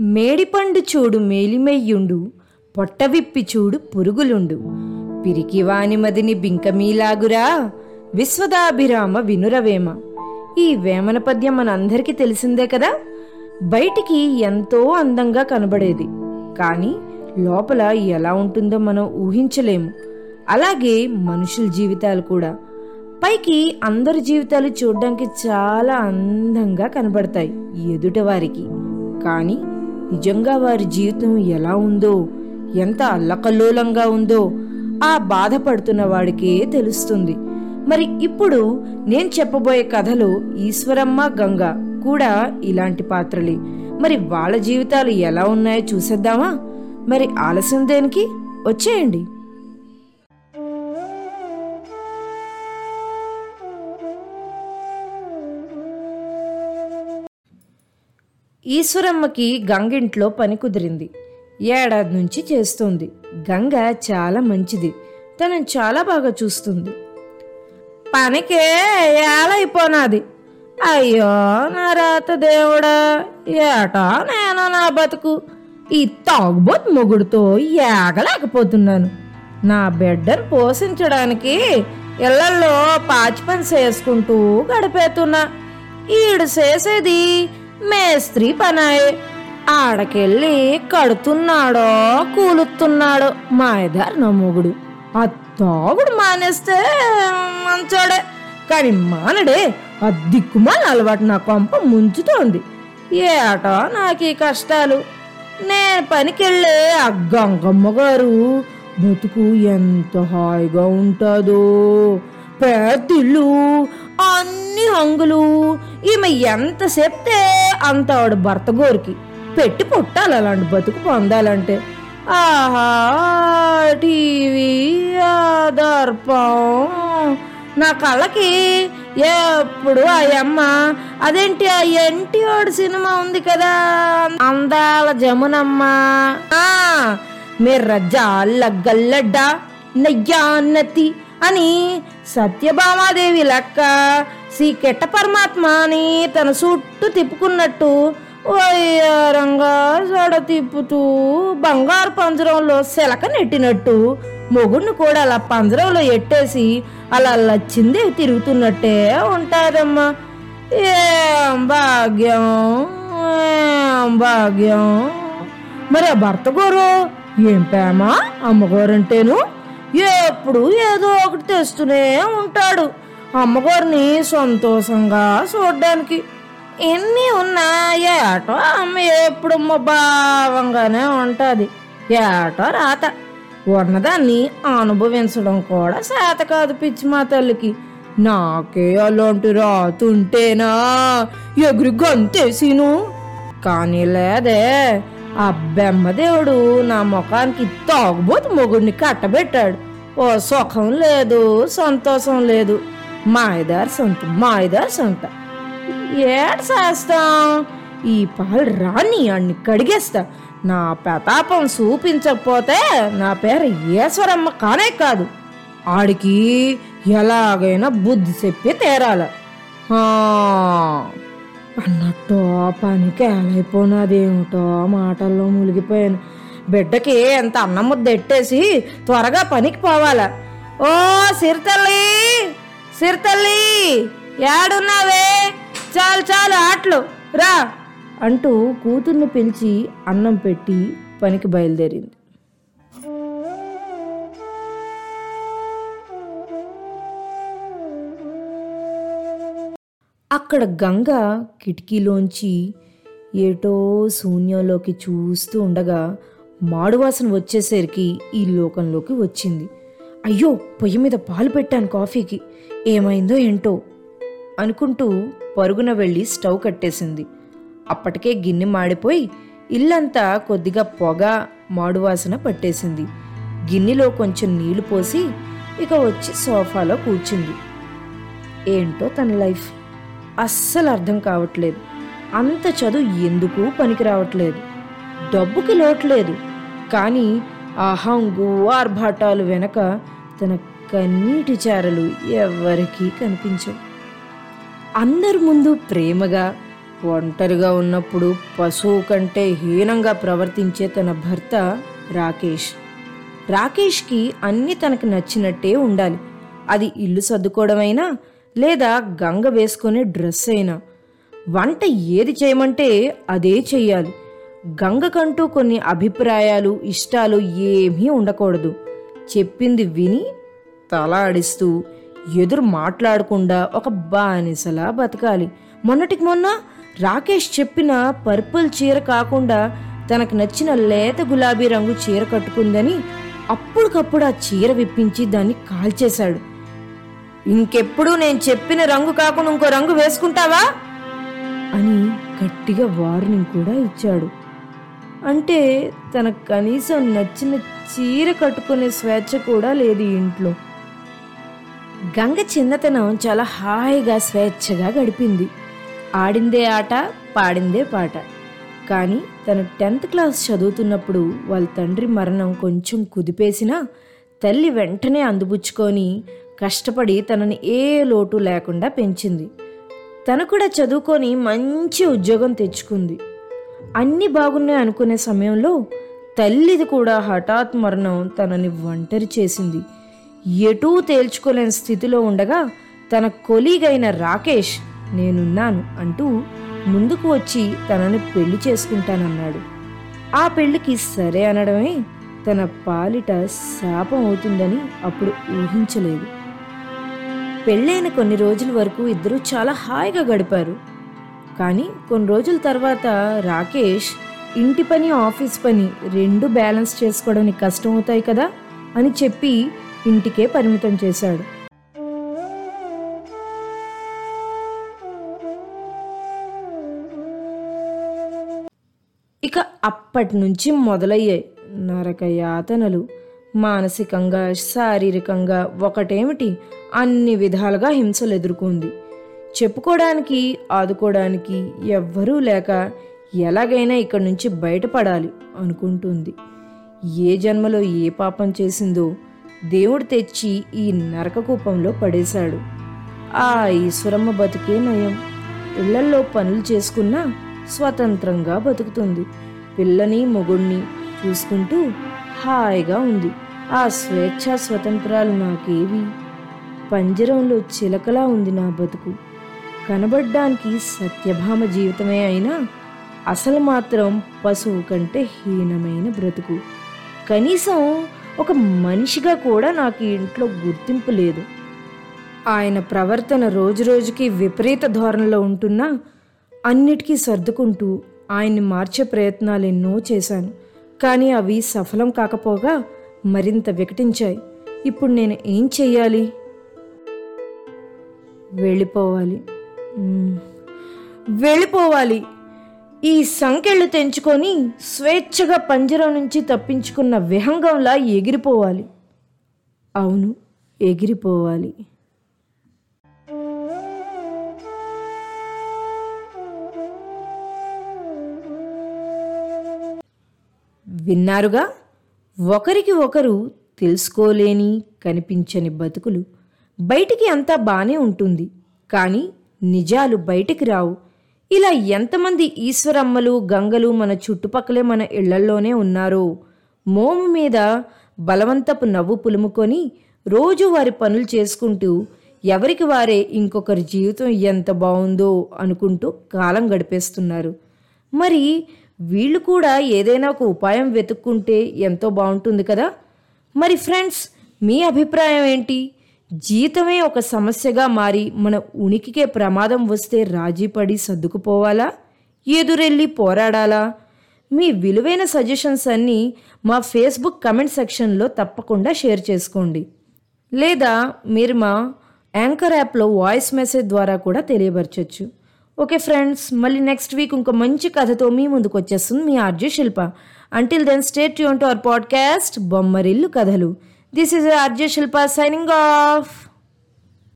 మేడిపండు చూడు మేలిమెయ్యుండు పొట్టవిప్పి చూడు పురుగులుండు. పిరికివాని మదిని బింకమీలాగురా విశ్వదాభిరామ వినురవేమ. ఈ వేమన పద్యం మనందరికీ తెలిసిందే కదా? బయటికి ఎంతో అందంగా కనబడేది. కానీ లోపల ఎలా ఉంటుందో మనం ఊహించలేము. అలాగే మనుషుల జీవితాలు కూడా. పైకి అందరి జీవితాలు చూడడానికి చాలా అందంగా కనబడతాయి ఎదుటవారికి. కానీ నిజంగా వారి జీవితం ఎలా ఉందో ఎంత అల్లకల్లోలంగా ఉందో ఆ బాధపడుతున్న వాడికే తెలుస్తుంది. మరి ఇప్పుడు నేను చెప్పబోయే కథలు ఈశ్వరమ్మ గంగ కూడా ఇలాంటి పాత్రలే. మరి వాళ్ళ జీవితాలు ఎలా ఉన్నాయో చూసేద్దామా? మరి ఆలస్యం దేనికి? వచ్చేయండి. ఈశ్వరమ్మకి గంగింట్లో పని కుదిరింది. ఏడాది నుంచి చేస్తుంది. గంగ చాలా మంచిది. తను చాలా బాగా చూస్తుంది. పనికే ఏలైపోనాది. అయ్యో నా రాత దేవుడా ఏటా నేను నా బతుకు? ఈ తాగుబోతు మొగుడుతో ఏగలేకపోతున్నాను. నా బిడ్డను పోషించడానికి ఇళ్ళలో పాచి పని చేసుకుంటూ గడిపేతున్నా. ఈడు చేసేది మేస్త్రి పనాయే. ఆడకెళ్ళి కడుతున్నాడో కూలుతున్నాడో మాయదారి నా మొగుడు. ఆ తాగుడు మానేస్తే మంచోడే. కానీ మానడే ఆ దిక్కుమాల అలవాటు నా కొంప ముంచుతోంది. ఏటో నాకు ఈ కష్టాలు. నేను పనికెళ్ళే ఆ గంగమ్మ గారు బతుకు ఎంత హాయిగా ఉంటుందో. పెద్దిల్లు అన్ని హంగులు. ఈమె ఎంత చెప్తే అంత ఆవిడ భర్త గోరికి పెట్టి పుట్టాలి అలాంటి బతుకు పొందాలంటే. ఆహా టీవీ దర్పం నా కళ్ళకి ఎప్పుడు ఆ అమ్మ అదేంటి ఆ ఎన్టీఓడు సినిమా ఉంది కదా? అందాల జమునమ్మ. ఆ, మిర్ర గల్లడ్డ గల్లడ్డ నయ్యాన్నతి అని సత్యభామాదేవి లెక్క. శ్రీ కెట్ట పరమాత్మ అని తన చుట్టూ తిప్పుకున్నట్టు వయ్యారంగా జడ తిప్పుతూ బంగారు పంజరంలో శలక నెట్టినట్టు మొగుడిని కూడా అలా పంజరంలో ఎట్టేసి అలా లచ్చింది తిరుగుతున్నట్టే ఉంటారమ్మా ఏం భాగ్యం ఏం భాగ్యం. మరి ఆ భర్త గోరు ఏం ప్రేమ? అమ్మగోరంటేను ఎప్పుడు ఏదో ఒకటి తెస్తూనే ఉంటాడు అమ్మగారిని సంతోషంగా చూడడానికి. ఎన్ని ఉన్నా ఏటో అమ్మ ఎప్పుడు భావంగానే ఉంటుంది. ఏటో రాత. ఉన్నదాన్ని అనుభవించడం కూడా శాత కాదు పిచ్చి మా తల్లికి. నాకే అలాంటి రాతుంటేనా? ఎగురు గంతేసిను. కానీ లేదే ఆ బెమ్మదేవుడు నా ముఖానికి తాగుబోతు మొగుడిని కట్టబెట్టాడు. ఓ సుఖం లేదు సంతోషం లేదు. మాయదారి సొంత మాయదారి సొంత. ఏడ చేస్తాం ఈ పాలు రాని అన్ని కడిగేస్తా. నా ప్రతాపం చూపించకపోతే నా పేరు ఈశ్వరమ్మ కానే కాదు. ఆడికి ఎలాగైనా బుద్ధి చెప్పి తీరాల. ఆ, అన్నట్టు పనికి ఏలైపోయినదేమిటో మాటల్లో మునిగిపోయాను. బిడ్డకి ఎంత అన్నం ముద్ద ఎట్టేసి త్వరగా పనికి పోవాలా. ఓ సిరితల్లి సిరితల్లి ఏడున్నావే? చాలు చాలు ఆటలు రా అంటూ కూతుర్ని పిలిచి అన్నం పెట్టి పనికి బయలుదేరింది. అక్కడ గంగ కిటికీలోంచి ఏటో శూన్యంలోకి చూస్తూ ఉండగా మాడువాసన వచ్చేసరికి ఈ లోకంలోకి వచ్చింది. అయ్యో పొయ్యి మీద పాలు పెట్టాను కాఫీకి. ఏమైందో ఏంటో అనుకుంటూ పరుగున వెళ్ళి స్టవ్ కట్టేసింది. అప్పటికే గిన్నె మాడిపోయి ఇల్లంతా కొద్దిగా పొగ మాడువాసన పట్టేసింది. గిన్నెలో కొంచెం నీళ్ళు పోసి ఇక వచ్చి సోఫాలో కూర్చుంది. ఏంటో తన లైఫ్? అస్సలు అర్థం కావట్లేదు. అంత చదువు ఎందుకు పనికి రావట్లేదు? డబ్బుకి లోట్లేదు. కానీ ఆ హంగు ఆర్భాటాలు వెనక తన కన్నీటి చారలు ఎవ్వరికీ కనిపించవు. అందరి ముందు ప్రేమగా ఒంటరిగా ఉన్నప్పుడు పశువు కంటే హీనంగా ప్రవర్తించే తన భర్త రాకేష్. రాకేష్కి అన్నీ తనకు నచ్చినట్టే ఉండాలి. అది ఇల్లు సర్దుకోవడమైనా లేదా గంగ వేసుకునే డ్రెస్ అయినా. వంట ఏది చేయమంటే అదే చెయ్యాలి. గంగకంటూ కొన్ని అభిప్రాయాలు ఇష్టాలు ఏమీ ఉండకూడదు. చెప్పింది విని తల ఆడిస్తూ ఎదురు మాట్లాడకుండా ఒక బానిసలా బతకాలి. మొన్నటికి మొన్న రాకేష్ చెప్పిన పర్పుల్ చీర కాకుండా తనకు నచ్చిన లేత గులాబీ రంగు చీర కట్టుకుందని అప్పటికప్పుడు ఆ చీర విప్పించి దాన్ని కాల్చేశాడు. ఇంకెప్పుడు నేను చెప్పిన రంగు కాకుండా ఇంకో రంగు వేసుకుంటావా? అని గట్టిగా వార్నింగ్ కూడా ఇచ్చాడు. అంటే తనకు కనీసం నచ్చిన చీర కట్టుకునే స్వేచ్ఛ కూడా లేదు ఇంట్లో. గంగ చిన్నతనం చాలా హాయిగా స్వేచ్ఛగా గడిపింది. ఆడిందే ఆట పాడిందే పాట. కానీ తను టెన్త్ క్లాస్ చదువుతున్నప్పుడు వాళ్ళ తండ్రి మరణం కొంచెం కుదిపేసినా తల్లి వెంటనే అందుబుచ్చుకొని కష్టపడి తనని ఏ లోటు లేకుండా పెంచింది. తను కూడా చదువుకొని మంచి ఉద్యోగం తెచ్చుకుంది. అన్నీ బాగున్నాయి అనుకునే సమయంలో తల్లిది కూడా హఠాత్ మరణం తనని ఒంటరి చేసింది. ఎటూ తేల్చుకోలేని స్థితిలో ఉండగా తన కొలీగైన రాకేష్ నేనున్నాను అంటూ ముందుకు వచ్చి తనని పెళ్ళి చేసుకుంటానన్నాడు. ఆ పెళ్ళికి సరే అనడమే తన పాలిట శాపం అవుతుందని అప్పుడు ఊహించలేదు. పెళ్ళైన కొన్ని రోజుల వరకు ఇద్దరూ చాలా హాయిగా గడిపారు. కానీ కొన్ని రోజుల తర్వాత రాకేష్ ఇంటి పని ఆఫీస్ పని రెండు బ్యాలెన్స్ చేసుకోవడానికి కష్టం అవుతాయి కదా అని చెప్పి ఇంటికే పరిమితం చేశాడు. ఇక అప్పటి నుంచి మొదలయ్యాయి నరక యాతనలు మానసికంగా శారీరకంగా ఒకటేమిటి? అన్ని విధాలుగా హింసలు ఎదుర్కొంది. చెప్పుకోవడానికి ఆదుకోవడానికి ఎవ్వరూ లేక ఎలాగైనా ఇక్కడి నుంచి బయటపడాలి అనుకుంటుంది. ఏ జన్మలో ఏ పాపం చేసిందో దేవుడు తెచ్చి ఈ నరక కూపంలో పడేశాడు. ఆ ఈశ్వరమ్మ బతికే నయం. ఇళ్ళల్లో పనులు చేసుకున్నా స్వతంత్రంగా బతుకుతుంది. పిల్లని మొగుణ్ణి చూసుకుంటూ హాయిగా ఉంది. ఆ స్వేచ్ఛా స్వతంత్రాలు నాకేవి? పంజరంలో చిలకలా ఉంది నా బతుకు. కనబడ్డానికి సత్యభామ జీవితమే అయినా అసలు మాత్రం పశువు కంటే హీనమైన బ్రతుకు. కనీసం ఒక మనిషిగా కూడా నాకు ఇంట్లో గుర్తింపు లేదు. ఆయన ప్రవర్తన రోజురోజుకి విపరీత ధోరణిలో ఉంటున్నా అన్నిటికీ సర్దుకుంటూ ఆయన్ని మార్చే ప్రయత్నాలు ఎన్నో చేశాను. కానీ అవి సఫలం కాకపోగా మరింత వికటించాయి. ఇప్పుడు నేను ఏం చెయ్యాలి? వెళ్ళిపోవాలి. వెళ్ళిపోవాలి. ఈ సంకెళ్ళు తెంచుకొని స్వేచ్ఛగా పంజరం నుంచి తప్పించుకున్న విహంగంలా ఎగిరిపోవాలి. అవును ఎగిరిపోవాలి. విన్నారుగా? ఒకరికి ఒకరు తెలుసుకోలేని కనిపించని బతుకులు బయటికి అంతా బానే ఉంటుంది. కానీ నిజాలు బయటికి రావు. ఇలా ఎంతమంది ఈశ్వరమ్మలు గంగలు మన చుట్టుపక్కలే మన ఇళ్ళల్లోనే ఉన్నారో? మోము మీద బలవంతపు నవ్వు పులుముకొని రోజు వారి పనులు చేసుకుంటూ ఎవరికి వారే ఇంకొకరి జీవితం ఎంత బాగుందో అనుకుంటూ కాలం గడిపేస్తున్నారు. మరి వీళ్ళు కూడా ఏదైనా ఒక ఉపాయం వెతుక్కుంటే ఎంతో బాగుంటుంది కదా? మరి ఫ్రెండ్స్ మీ అభిప్రాయం ఏంటి? జీతమే ఒక సమస్యగా మారి మన ఉనికికే ప్రమాదం వస్తే రాజీపడి సర్దుకుపోవాలా? ఎదురెళ్ళి పోరాడాలా? మీ విలువైన సజెషన్స్ అన్నీ మా ఫేస్బుక్ కమెంట్ సెక్షన్లో తప్పకుండా షేర్ చేసుకోండి. లేదా మీరు మా యాంకర్ యాప్లో వాయిస్ మెసేజ్ ద్వారా కూడా తెలియపరచచ్చు. ఓకే ఫ్రెండ్స్ మళ్ళీ నెక్స్ట్ వీక్ ఇంకో మంచి కథతో మీ ముందుకు వచ్చేస్తుంది మీ RJ Shilpa. Until then stay Yoon to our podcast Bommarillu Kathalu. This is RJ Shilpa signing off